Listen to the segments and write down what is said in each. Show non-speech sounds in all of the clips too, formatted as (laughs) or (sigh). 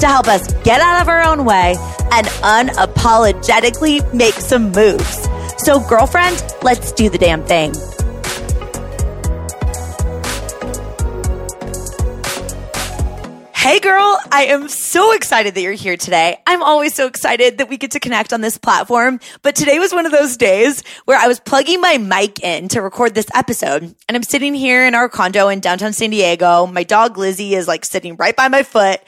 to help us get out of our own way and unapologetically make some moves. So, girlfriend, let's do the damn thing. Hey girl, I am so excited that you're here today. I'm always so excited that we get to connect on this platform. But today was one of those days where I was plugging my mic in to record this episode. And I'm sitting here in our condo in downtown San Diego. My dog Lizzie is like sitting right by my foot.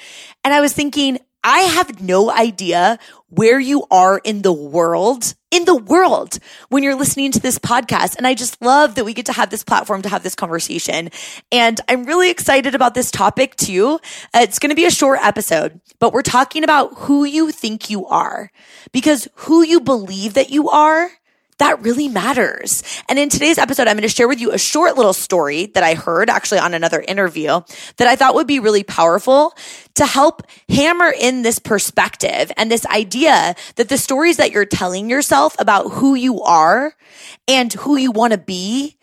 And I was thinking, I have no idea where you are in the world, in the world when you're listening to this podcast. And I just love that we get to have this platform to have this conversation. And I'm really excited about this topic too. Uh, it's going to be a short episode, but we're talking about who you think you are because who you believe that you are that really matters. And in today's episode, I'm going to share with you a short little story that I heard actually on another interview that I thought would be really powerful to help hammer in this perspective and this idea that the stories that you're telling yourself about who you are and who you want to be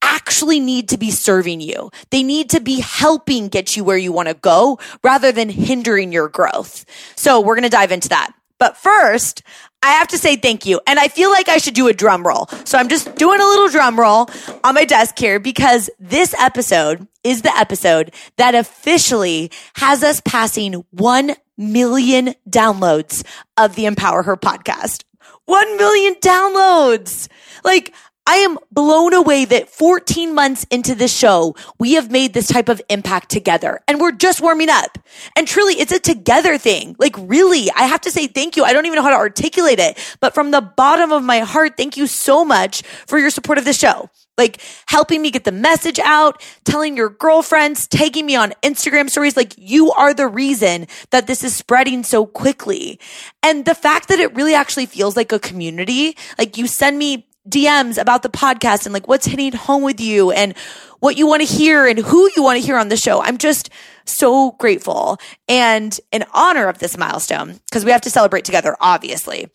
actually need to be serving you. They need to be helping get you where you want to go rather than hindering your growth. So we're going to dive into that. But first, I have to say thank you. And I feel like I should do a drum roll. So I'm just doing a little drum roll on my desk here because this episode is the episode that officially has us passing 1 million downloads of the Empower Her podcast. 1 million downloads. Like, I am blown away that 14 months into this show, we have made this type of impact together and we're just warming up. And truly, it's a together thing. Like really, I have to say thank you. I don't even know how to articulate it, but from the bottom of my heart, thank you so much for your support of the show. Like helping me get the message out, telling your girlfriends, taking me on Instagram stories. Like you are the reason that this is spreading so quickly. And the fact that it really actually feels like a community, like you send me DMs about the podcast and like what's hitting home with you and what you want to hear and who you want to hear on the show. I'm just so grateful and in honor of this milestone because we have to celebrate together, obviously.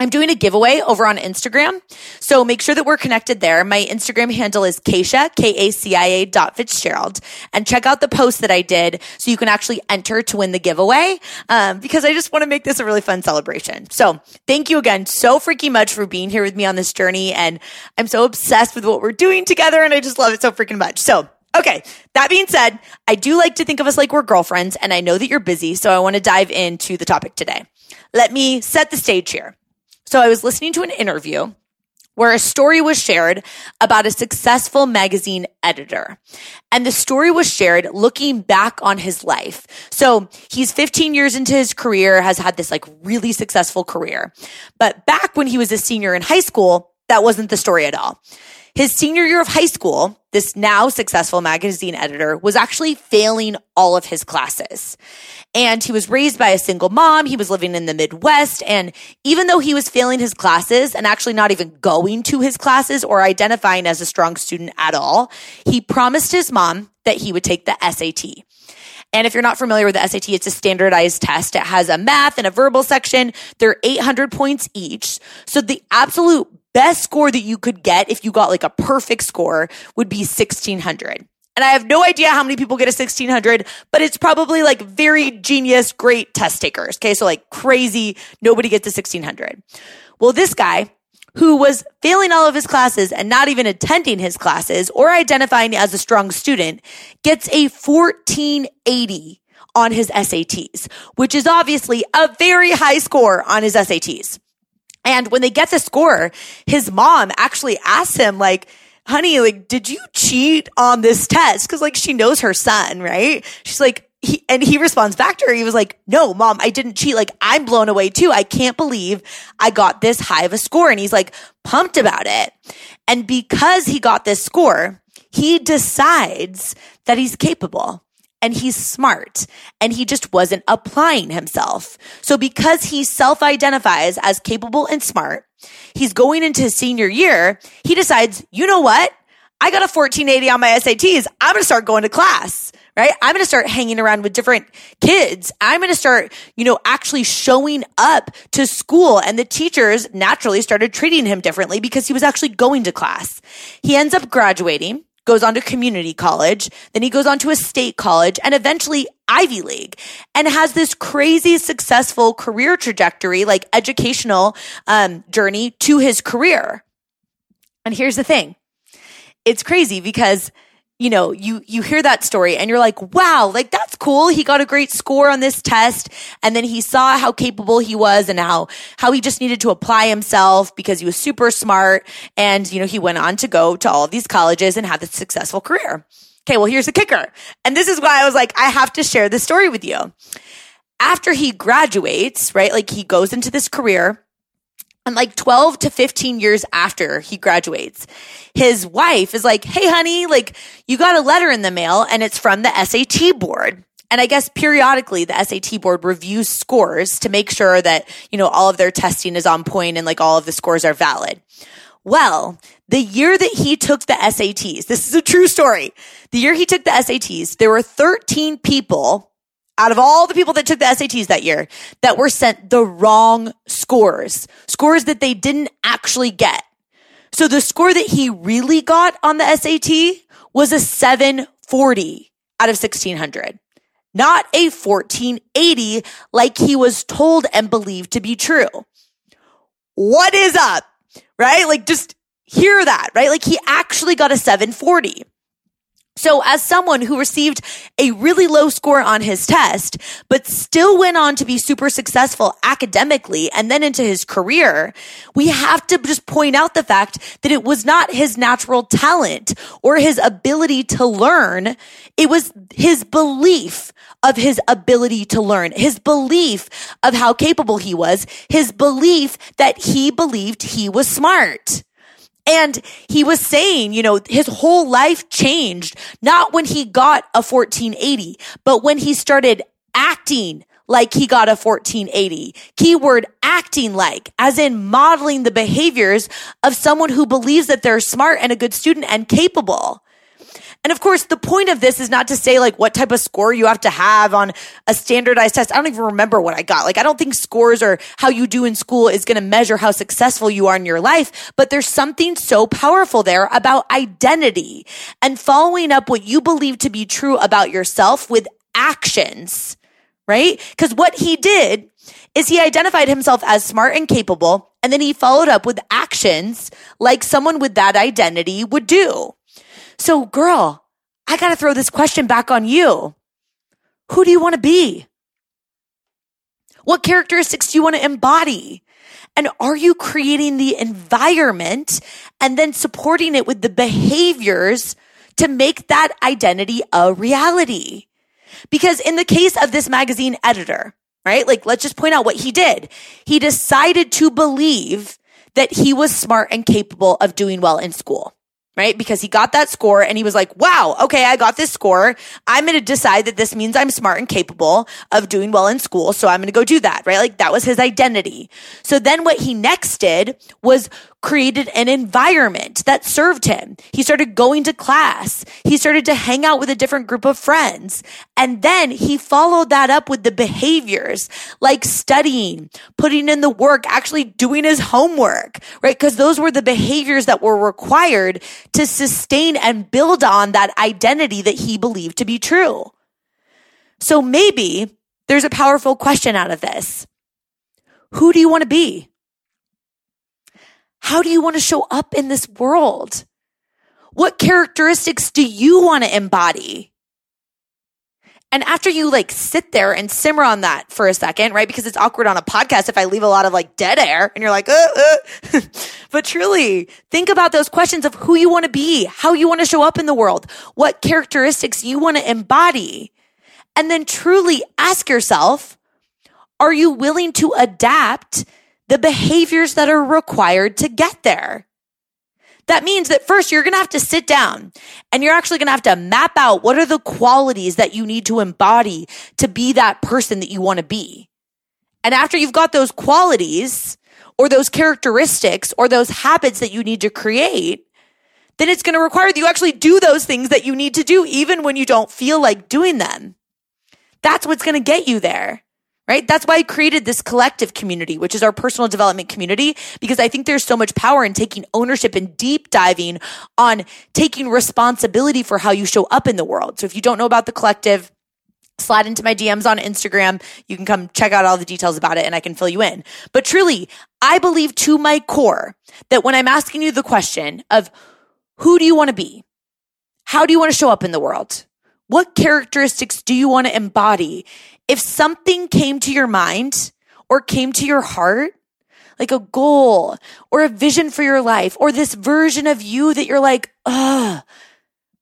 I'm doing a giveaway over on Instagram. So make sure that we're connected there. My Instagram handle is Kacia, K-A-C-I-A dot Fitzgerald. And check out the post that I did so you can actually enter to win the giveaway. Um, because I just want to make this a really fun celebration. So thank you again so freaking much for being here with me on this journey. And I'm so obsessed with what we're doing together and I just love it so freaking much. So Okay. That being said, I do like to think of us like we're girlfriends and I know that you're busy. So I want to dive into the topic today. Let me set the stage here. So I was listening to an interview where a story was shared about a successful magazine editor. And the story was shared looking back on his life. So he's 15 years into his career, has had this like really successful career. But back when he was a senior in high school, that wasn't the story at all. His senior year of high school, this now successful magazine editor was actually failing all of his classes. And he was raised by a single mom. He was living in the Midwest. And even though he was failing his classes and actually not even going to his classes or identifying as a strong student at all, he promised his mom that he would take the SAT. And if you're not familiar with the SAT, it's a standardized test. It has a math and a verbal section. They're 800 points each. So the absolute best score that you could get if you got like a perfect score would be 1600. And I have no idea how many people get a 1600, but it's probably like very genius, great test takers. Okay. So like crazy. Nobody gets a 1600. Well, this guy who was failing all of his classes and not even attending his classes or identifying as a strong student gets a 1480 on his SATs, which is obviously a very high score on his SATs. And when they get the score, his mom actually asks him, like, honey, like, did you cheat on this test? Cause like she knows her son, right? She's like, he, and he responds back to her. He was like, no, mom, I didn't cheat. Like, I'm blown away too. I can't believe I got this high of a score. And he's like pumped about it. And because he got this score, he decides that he's capable and he's smart and he just wasn't applying himself. So because he self identifies as capable and smart, he's going into his senior year. He decides, you know what? I got a 1480 on my SATs. I'm going to start going to class right? I'm going to start hanging around with different kids. I'm going to start, you know, actually showing up to school. And the teachers naturally started treating him differently because he was actually going to class. He ends up graduating goes on to community college, then he goes on to a state college and eventually Ivy League and has this crazy successful career trajectory, like educational um, journey to his career. And here's the thing. It's crazy because you know, you, you hear that story and you're like, wow, like that's cool. He got a great score on this test. And then he saw how capable he was and how, how he just needed to apply himself because he was super smart. And, you know, he went on to go to all these colleges and have a successful career. Okay. Well, here's the kicker. And this is why I was like, I have to share this story with you. After he graduates, right? Like he goes into this career and like 12 to 15 years after he graduates, his wife is like, Hey, honey, like you got a letter in the mail and it's from the SAT board. And I guess periodically the SAT board reviews scores to make sure that, you know, all of their testing is on point and like all of the scores are valid. Well, the year that he took the SATs, this is a true story. The year he took the SATs, there were 13 people out of all the people that took the SATs that year that were sent the wrong scores, scores that they didn't actually get. So the score that he really got on the SAT was a 740 out of 1600, not a 1480 like he was told and believed to be true. What is up? Right? Like just hear that, right? Like he actually got a 740. So as someone who received a really low score on his test, but still went on to be super successful academically and then into his career, we have to just point out the fact that it was not his natural talent or his ability to learn. It was his belief of his ability to learn, his belief of how capable he was, his belief that he believed he was smart. And he was saying, you know, his whole life changed, not when he got a 1480, but when he started acting like he got a 1480. Keyword acting like, as in modeling the behaviors of someone who believes that they're smart and a good student and capable. And of course, the point of this is not to say like what type of score you have to have on a standardized test. I don't even remember what I got. Like, I don't think scores or how you do in school is going to measure how successful you are in your life, but there's something so powerful there about identity and following up what you believe to be true about yourself with actions, right? Because what he did is he identified himself as smart and capable, and then he followed up with actions like someone with that identity would do. So, girl, I got to throw this question back on you. Who do you want to be? What characteristics do you want to embody? And are you creating the environment and then supporting it with the behaviors to make that identity a reality? Because in the case of this magazine editor, right? Like, let's just point out what he did. He decided to believe that he was smart and capable of doing well in school right? Because he got that score and he was like, wow, okay, I got this score. I'm going to decide that this means I'm smart and capable of doing well in school. So I'm going to go do that, right? Like that was his identity. So then what he next did was created an environment that served him. He started going to class. He started to hang out with a different group of friends. And then he followed that up with the behaviors like studying, putting in the work, actually doing his homework, right? Because those were the behaviors that were required to sustain and build on that identity that he believed to be true. So maybe there's a powerful question out of this. Who do you want to be? How do you want to show up in this world? What characteristics do you want to embody? And after you like sit there and simmer on that for a second, right? Because it's awkward on a podcast if I leave a lot of like dead air and you're like, uh, uh. (laughs) but truly think about those questions of who you want to be, how you want to show up in the world, what characteristics you want to embody. And then truly ask yourself, are you willing to adapt the behaviors that are required to get there. That means that first you're going to have to sit down and you're actually going to have to map out what are the qualities that you need to embody to be that person that you want to be. And after you've got those qualities or those characteristics or those habits that you need to create, then it's going to require that you actually do those things that you need to do, even when you don't feel like doing them. That's what's going to get you there right? That's why I created this collective community, which is our personal development community, because I think there's so much power in taking ownership and deep diving on taking responsibility for how you show up in the world. So if you don't know about the collective, slide into my DMs on Instagram. You can come check out all the details about it and I can fill you in. But truly, I believe to my core that when I'm asking you the question of who do you want to be? How do you want to show up in the world? What characteristics do you want to embody? If something came to your mind or came to your heart, like a goal or a vision for your life or this version of you that you're like, ugh,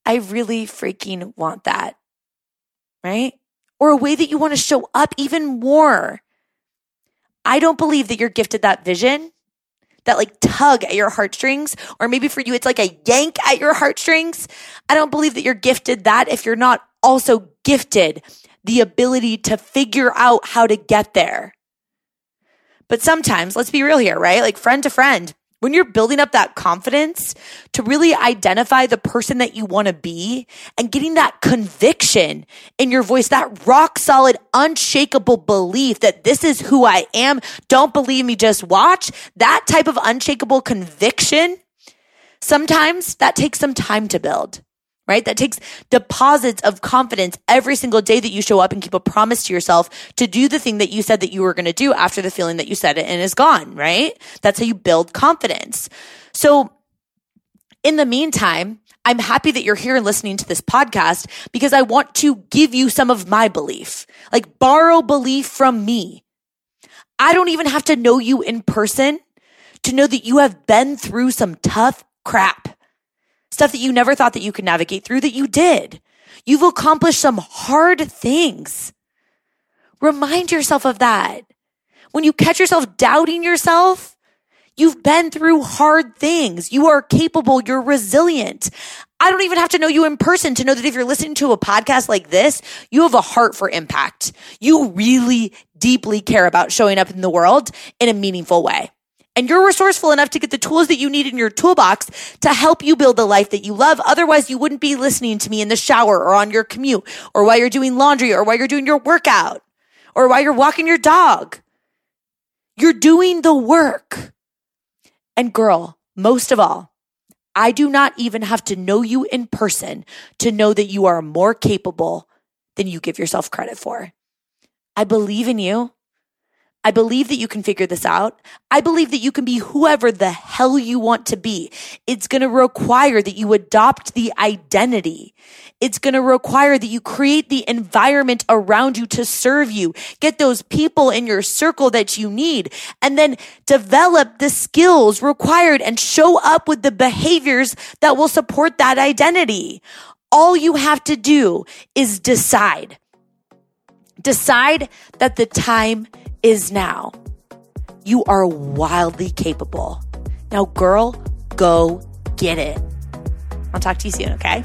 I really freaking want that. Right? Or a way that you want to show up even more. I don't believe that you're gifted that vision, that like tug at your heartstrings, or maybe for you, it's like a yank at your heartstrings. I don't believe that you're gifted that if you're not also gifted the ability to figure out how to get there. But sometimes, let's be real here, right? Like friend to friend, when you're building up that confidence to really identify the person that you want to be and getting that conviction in your voice, that rock solid, unshakable belief that this is who I am. Don't believe me, just watch. That type of unshakable conviction, sometimes that takes some time to build right? That takes deposits of confidence every single day that you show up and keep a promise to yourself to do the thing that you said that you were going to do after the feeling that you said it and is gone, right? That's how you build confidence. So in the meantime, I'm happy that you're here and listening to this podcast because I want to give you some of my belief, like borrow belief from me. I don't even have to know you in person to know that you have been through some tough crap stuff that you never thought that you could navigate through that you did. You've accomplished some hard things. Remind yourself of that. When you catch yourself doubting yourself, you've been through hard things. You are capable. You're resilient. I don't even have to know you in person to know that if you're listening to a podcast like this, you have a heart for impact. You really deeply care about showing up in the world in a meaningful way and you're resourceful enough to get the tools that you need in your toolbox to help you build the life that you love. Otherwise, you wouldn't be listening to me in the shower or on your commute or while you're doing laundry or while you're doing your workout or while you're walking your dog. You're doing the work. And girl, most of all, I do not even have to know you in person to know that you are more capable than you give yourself credit for. I believe in you. I believe that you can figure this out. I believe that you can be whoever the hell you want to be. It's going to require that you adopt the identity. It's going to require that you create the environment around you to serve you. Get those people in your circle that you need and then develop the skills required and show up with the behaviors that will support that identity. All you have to do is decide. Decide that the time is now. You are wildly capable. Now, girl, go get it. I'll talk to you soon, okay?